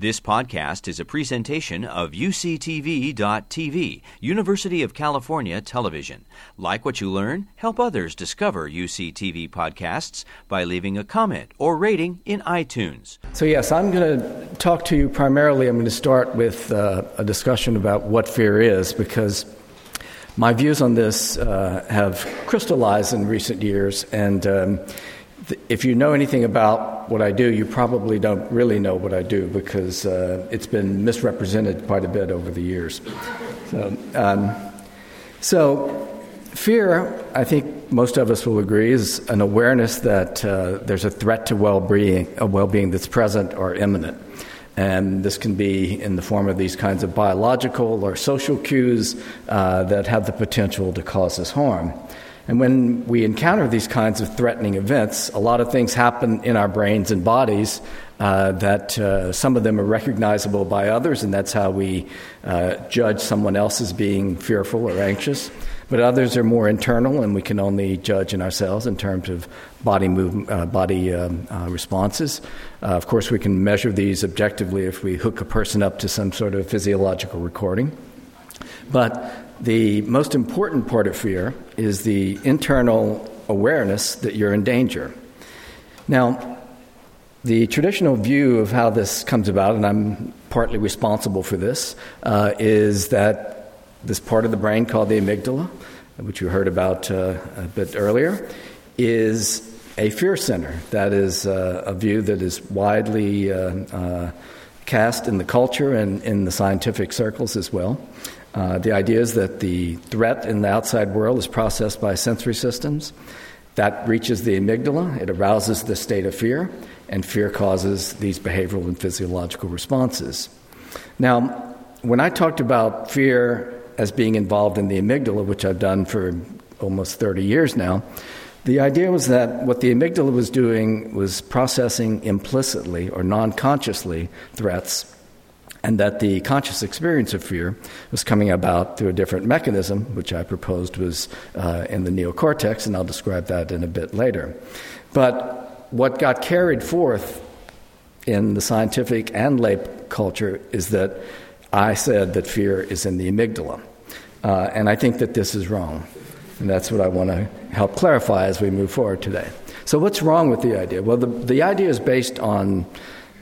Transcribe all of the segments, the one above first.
This podcast is a presentation of UCTV.tv, University of California Television. Like what you learn, help others discover UCTV podcasts by leaving a comment or rating in iTunes. So, yes, I'm going to talk to you primarily. I'm going to start with uh, a discussion about what fear is because my views on this uh, have crystallized in recent years, and um, if you know anything about what I do, you probably don't really know what I do because uh, it's been misrepresented quite a bit over the years. So, um, so, fear, I think most of us will agree, is an awareness that uh, there's a threat to well-being, a well-being that's present or imminent. And this can be in the form of these kinds of biological or social cues uh, that have the potential to cause us harm. And when we encounter these kinds of threatening events, a lot of things happen in our brains and bodies uh, that uh, some of them are recognizable by others, and that's how we uh, judge someone else as being fearful or anxious. But others are more internal, and we can only judge in ourselves in terms of body movement, uh, body um, uh, responses. Uh, of course, we can measure these objectively if we hook a person up to some sort of physiological recording. But the most important part of fear is the internal awareness that you're in danger. Now, the traditional view of how this comes about, and I'm partly responsible for this, uh, is that this part of the brain called the amygdala, which you heard about uh, a bit earlier, is a fear center. That is uh, a view that is widely uh, uh, cast in the culture and in the scientific circles as well. Uh, the idea is that the threat in the outside world is processed by sensory systems. That reaches the amygdala, it arouses the state of fear, and fear causes these behavioral and physiological responses. Now, when I talked about fear as being involved in the amygdala, which I've done for almost 30 years now, the idea was that what the amygdala was doing was processing implicitly or non consciously threats and that the conscious experience of fear was coming about through a different mechanism, which I proposed was uh, in the neocortex, and I'll describe that in a bit later. But what got carried forth in the scientific and lay culture is that I said that fear is in the amygdala. Uh, and I think that this is wrong. And that's what I want to help clarify as we move forward today. So, what's wrong with the idea? Well, the, the idea is based on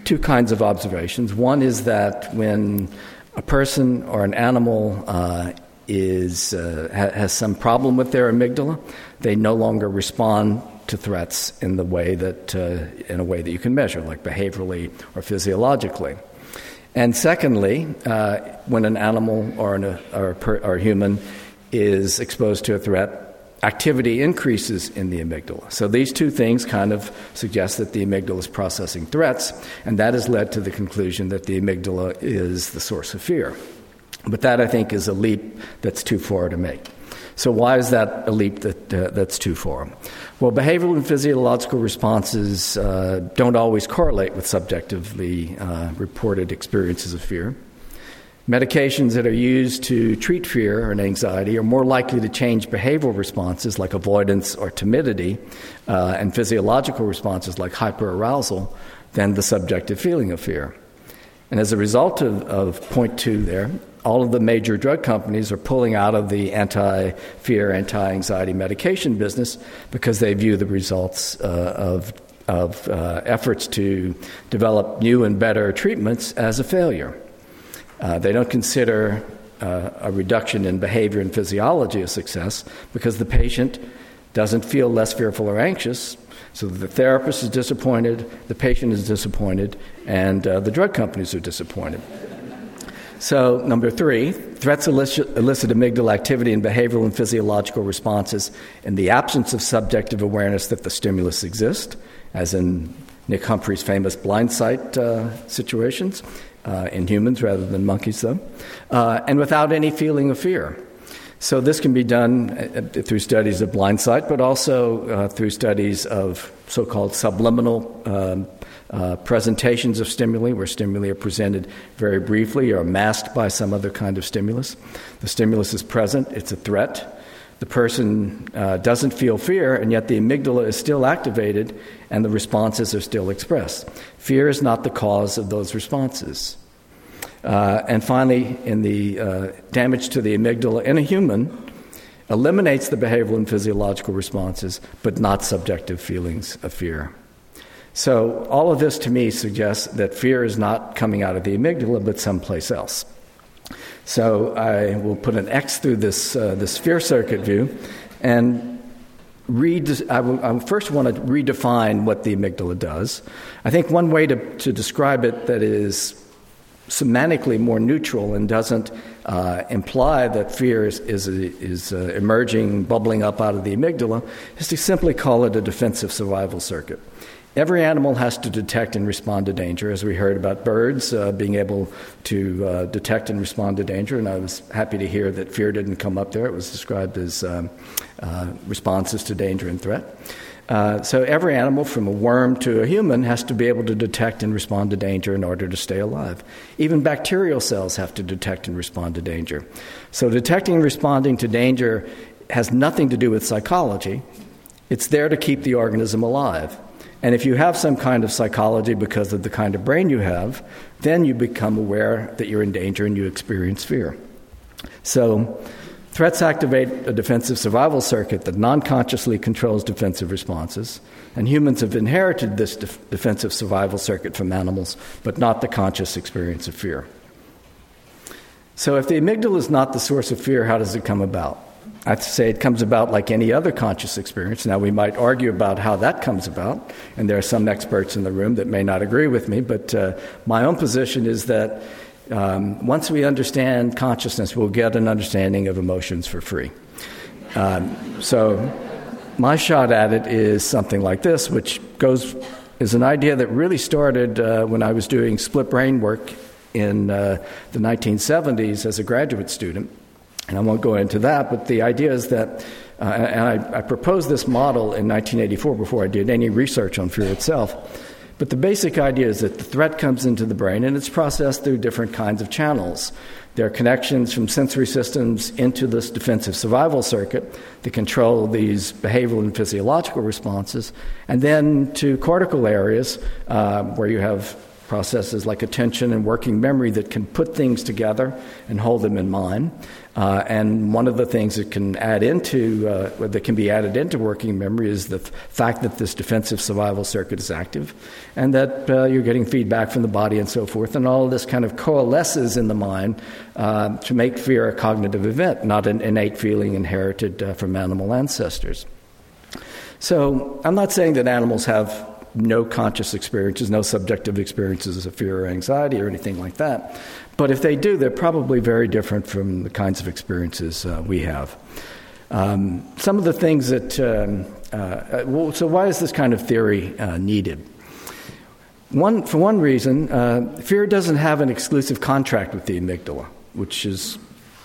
two kinds of observations. One is that when a person or an animal uh, is, uh, ha- has some problem with their amygdala, they no longer respond to threats in the way that uh, in a way that you can measure, like behaviorally or physiologically. And secondly, uh, when an animal or, an, or, a per, or a human is exposed to a threat, activity increases in the amygdala. So these two things kind of suggest that the amygdala is processing threats, and that has led to the conclusion that the amygdala is the source of fear. But that, I think, is a leap that's too far to make. So, why is that a leap that, uh, that's too far? Well, behavioral and physiological responses uh, don't always correlate with subjectively uh, reported experiences of fear. Medications that are used to treat fear and anxiety are more likely to change behavioral responses like avoidance or timidity uh, and physiological responses like hyperarousal than the subjective feeling of fear. And as a result of, of point two there, all of the major drug companies are pulling out of the anti fear, anti anxiety medication business because they view the results uh, of, of uh, efforts to develop new and better treatments as a failure. Uh, they don't consider uh, a reduction in behavior and physiology a success because the patient doesn't feel less fearful or anxious. So the therapist is disappointed, the patient is disappointed, and uh, the drug companies are disappointed. So, number three, threats elicit, elicit amygdala activity and behavioral and physiological responses in the absence of subjective awareness that the stimulus exists, as in Nick Humphrey's famous blind sight uh, situations, uh, in humans rather than monkeys, though, uh, and without any feeling of fear. So, this can be done uh, through studies of blind sight, but also uh, through studies of so called subliminal um, uh, presentations of stimuli, where stimuli are presented very briefly or masked by some other kind of stimulus. The stimulus is present, it's a threat, the person uh, doesn't feel fear, and yet the amygdala is still activated and the responses are still expressed. Fear is not the cause of those responses. Uh, and finally, in the uh, damage to the amygdala in a human, eliminates the behavioral and physiological responses, but not subjective feelings of fear. So, all of this to me suggests that fear is not coming out of the amygdala, but someplace else. So, I will put an X through this, uh, this fear circuit view and read, I, will, I first want to redefine what the amygdala does. I think one way to, to describe it that is semantically more neutral and doesn't uh, imply that fear is, is, is uh, emerging, bubbling up out of the amygdala, is to simply call it a defensive survival circuit. Every animal has to detect and respond to danger, as we heard about birds uh, being able to uh, detect and respond to danger. And I was happy to hear that fear didn't come up there. It was described as um, uh, responses to danger and threat. Uh, so every animal, from a worm to a human, has to be able to detect and respond to danger in order to stay alive. Even bacterial cells have to detect and respond to danger. So detecting and responding to danger has nothing to do with psychology. It's there to keep the organism alive. And if you have some kind of psychology because of the kind of brain you have, then you become aware that you're in danger and you experience fear. So Threats activate a defensive survival circuit that non consciously controls defensive responses, and humans have inherited this def- defensive survival circuit from animals, but not the conscious experience of fear. So, if the amygdala is not the source of fear, how does it come about? I have to say it comes about like any other conscious experience. Now, we might argue about how that comes about, and there are some experts in the room that may not agree with me, but uh, my own position is that um, once we understand consciousness, we'll get an understanding of emotions for free. Um, so, my shot at it is something like this, which goes is an idea that really started uh, when I was doing split brain work in uh, the 1970s as a graduate student. And I won't go into that, but the idea is that, uh, and I, I proposed this model in 1984 before I did any research on fear itself but the basic idea is that the threat comes into the brain and it's processed through different kinds of channels. There are connections from sensory systems into this defensive survival circuit that control these behavioral and physiological responses, and then to cortical areas uh, where you have processes like attention and working memory that can put things together and hold them in mind. Uh, and one of the things that can add into uh, that can be added into working memory is the fact that this defensive survival circuit is active, and that uh, you're getting feedback from the body and so forth, and all of this kind of coalesces in the mind uh, to make fear a cognitive event, not an innate feeling inherited uh, from animal ancestors. So I'm not saying that animals have no conscious experiences, no subjective experiences of fear or anxiety or anything like that. But if they do, they're probably very different from the kinds of experiences uh, we have. Um, some of the things that, um, uh, well, so why is this kind of theory uh, needed? One, for one reason, uh, fear doesn't have an exclusive contract with the amygdala, which is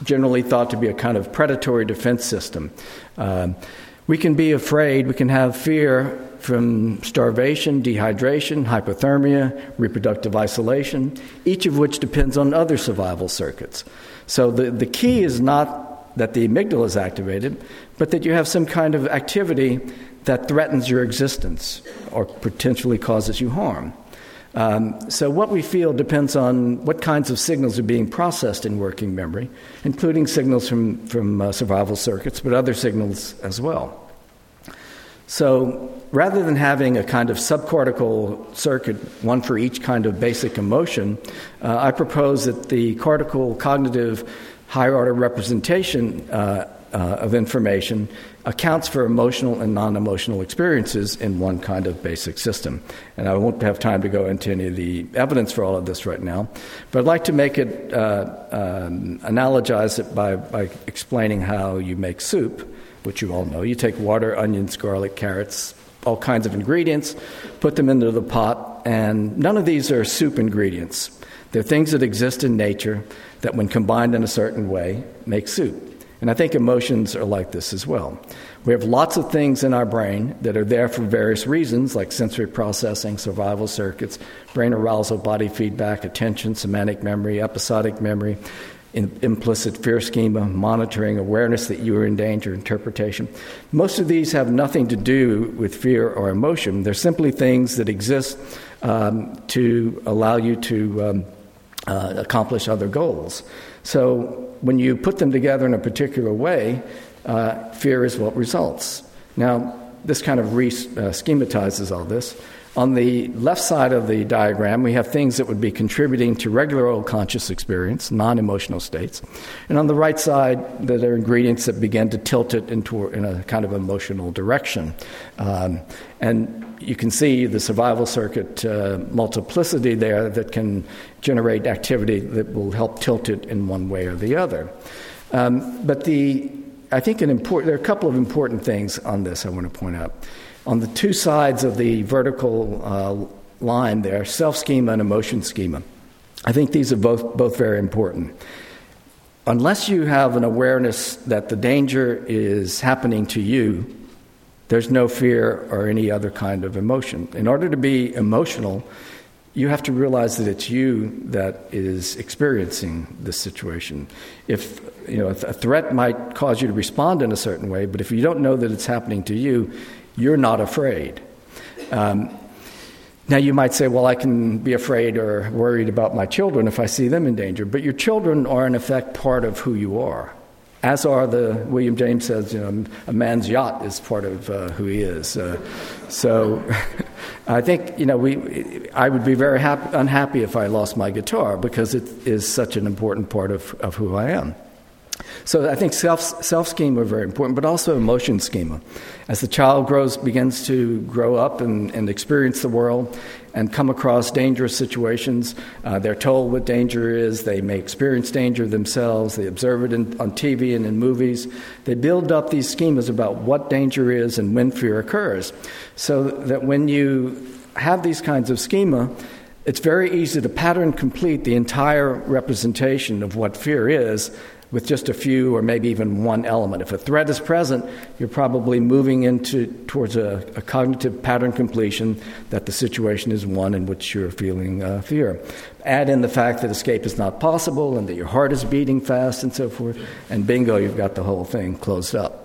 generally thought to be a kind of predatory defense system. Um, we can be afraid, we can have fear from starvation, dehydration, hypothermia, reproductive isolation, each of which depends on other survival circuits. So the, the key is not that the amygdala is activated, but that you have some kind of activity that threatens your existence or potentially causes you harm. Um, so, what we feel depends on what kinds of signals are being processed in working memory, including signals from, from uh, survival circuits, but other signals as well. So rather than having a kind of subcortical circuit, one for each kind of basic emotion, uh, I propose that the cortical cognitive higher order representation uh, uh, of information accounts for emotional and non emotional experiences in one kind of basic system. And I won't have time to go into any of the evidence for all of this right now, but I'd like to make it, uh, um, analogize it by, by explaining how you make soup which you all know. You take water, onions, garlic, carrots, all kinds of ingredients, put them into the pot, and none of these are soup ingredients. They're things that exist in nature that, when combined in a certain way, make soup. And I think emotions are like this as well. We have lots of things in our brain that are there for various reasons, like sensory processing, survival circuits, brain arousal, body feedback, attention, semantic memory, episodic memory, in, implicit fear schema, monitoring, awareness that you are in danger, interpretation. Most of these have nothing to do with fear or emotion. They're simply things that exist um, to allow you to um, uh, accomplish other goals. So when you put them together in a particular way, uh, fear is what results. Now, this kind of re uh, schematizes all this. On the left side of the diagram, we have things that would be contributing to regular old conscious experience, non emotional states. And on the right side, there are ingredients that begin to tilt it into in a kind of emotional direction. Um, and you can see the survival circuit uh, multiplicity there that can generate activity that will help tilt it in one way or the other. Um, but the, I think an important, there are a couple of important things on this I want to point out on the two sides of the vertical uh, line there, self schema and emotion schema. I think these are both, both very important. Unless you have an awareness that the danger is happening to you, there's no fear or any other kind of emotion. In order to be emotional, you have to realize that it's you that is experiencing this situation. If you know, a threat might cause you to respond in a certain way, but if you don't know that it's happening to you, you're not afraid. Um, now, you might say, well, I can be afraid or worried about my children if I see them in danger, but your children are, in effect, part of who you are. As are the, William James says, you know, a man's yacht is part of uh, who he is. Uh, so I think, you know, we, I would be very happy, unhappy if I lost my guitar because it is such an important part of, of who I am. So I think self, self schema are very important, but also emotion schema. As the child grows, begins to grow up and, and experience the world and come across dangerous situations, uh, they're told what danger is. They may experience danger themselves. They observe it in, on TV and in movies. They build up these schemas about what danger is and when fear occurs. So that when you have these kinds of schema, it's very easy to pattern complete the entire representation of what fear is with just a few or maybe even one element. If a threat is present, you're probably moving into towards a, a cognitive pattern completion that the situation is one in which you're feeling uh, fear. Add in the fact that escape is not possible and that your heart is beating fast and so forth, and bingo, you've got the whole thing closed up.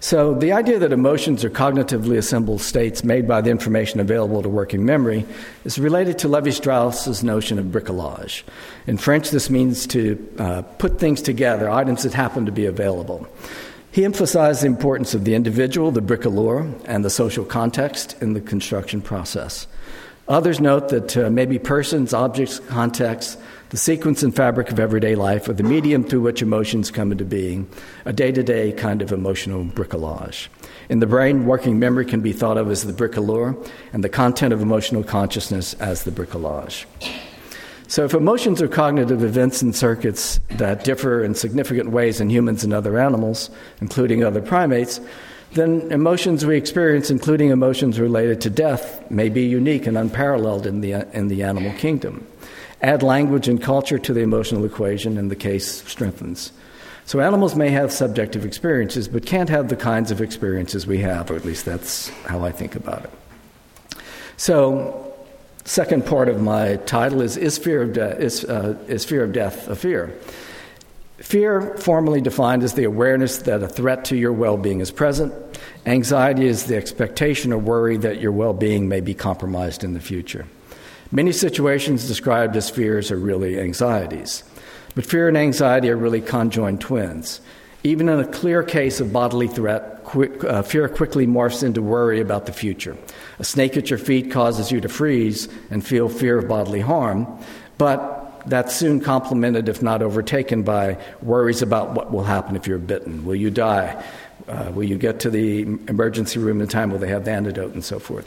So, the idea that emotions are cognitively assembled states made by the information available to working memory is related to Levi Strauss's notion of bricolage. In French, this means to uh, put things together, items that happen to be available. He emphasized the importance of the individual, the bricoleur, and the social context in the construction process. Others note that uh, maybe persons, objects, contexts, the sequence and fabric of everyday life, or the medium through which emotions come into being, a day to day kind of emotional bricolage. In the brain, working memory can be thought of as the bricoleur, and the content of emotional consciousness as the bricolage. So, if emotions are cognitive events and circuits that differ in significant ways in humans and other animals, including other primates, then emotions we experience, including emotions related to death, may be unique and unparalleled in the, in the animal kingdom. Add language and culture to the emotional equation, and the case strengthens. So, animals may have subjective experiences, but can't have the kinds of experiences we have, or at least that's how I think about it. So, second part of my title is Is Fear of, de- is, uh, is fear of Death a Fear? Fear, formally defined, is the awareness that a threat to your well being is present. Anxiety is the expectation or worry that your well being may be compromised in the future. Many situations described as fears are really anxieties. But fear and anxiety are really conjoined twins. Even in a clear case of bodily threat, quick, uh, fear quickly morphs into worry about the future. A snake at your feet causes you to freeze and feel fear of bodily harm, but that's soon complemented, if not overtaken, by worries about what will happen if you're bitten. Will you die? Uh, will you get to the emergency room in time? Will they have the antidote and so forth?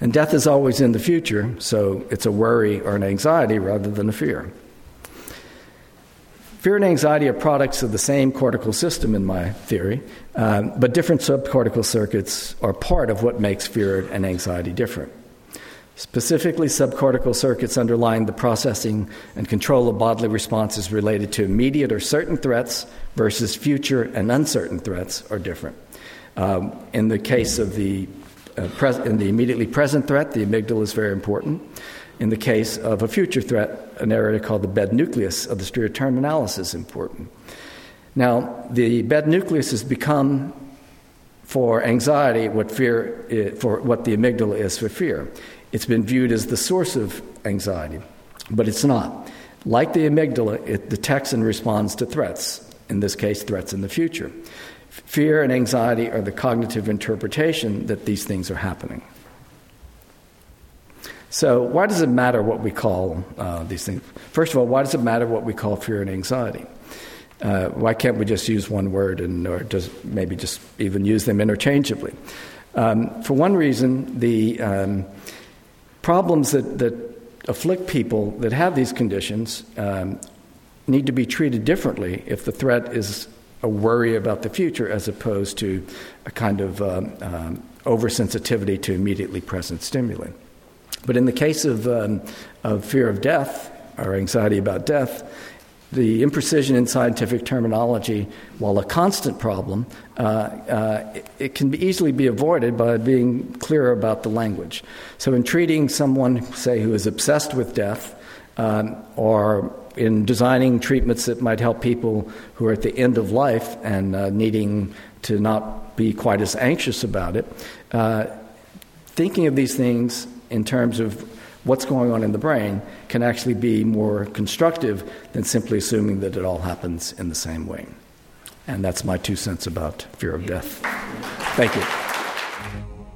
And death is always in the future, so it's a worry or an anxiety rather than a fear. Fear and anxiety are products of the same cortical system, in my theory, um, but different subcortical circuits are part of what makes fear and anxiety different. Specifically, subcortical circuits underlying the processing and control of bodily responses related to immediate or certain threats versus future and uncertain threats are different. Um, in the case of the Uh, pres- in the immediately present threat, the amygdala is very important. In the case of a future threat, an area called the bed nucleus of the stria terminalis is important. Now, the bed nucleus has become for anxiety what fear is, for what the amygdala is for fear. It's been viewed as the source of anxiety, but it's not. Like the amygdala, it detects and responds to threats, in this case, threats in the future. Fear and anxiety are the cognitive interpretation that these things are happening. So, why does it matter what we call uh, these things? First of all, why does it matter what we call fear and anxiety? Uh, why can't we just use one word and or just maybe just even use them interchangeably? Um, for one reason, the um, problems that, that afflict people that have these conditions um, need to be treated differently if the threat is a worry about the future as opposed to a kind of um, um, oversensitivity to immediately present stimuli. But in the case of, um, of fear of death or anxiety about death, the imprecision in scientific terminology, while a constant problem, uh, uh, it, it, can be easily be avoided by being clearer about the language. So, in treating someone, say, who is obsessed with death, um, or in designing treatments that might help people who are at the end of life and uh, needing to not be quite as anxious about it, uh, thinking of these things in terms of what's going on in the brain can actually be more constructive than simply assuming that it all happens in the same way. And that's my two cents about fear of death. Thank you.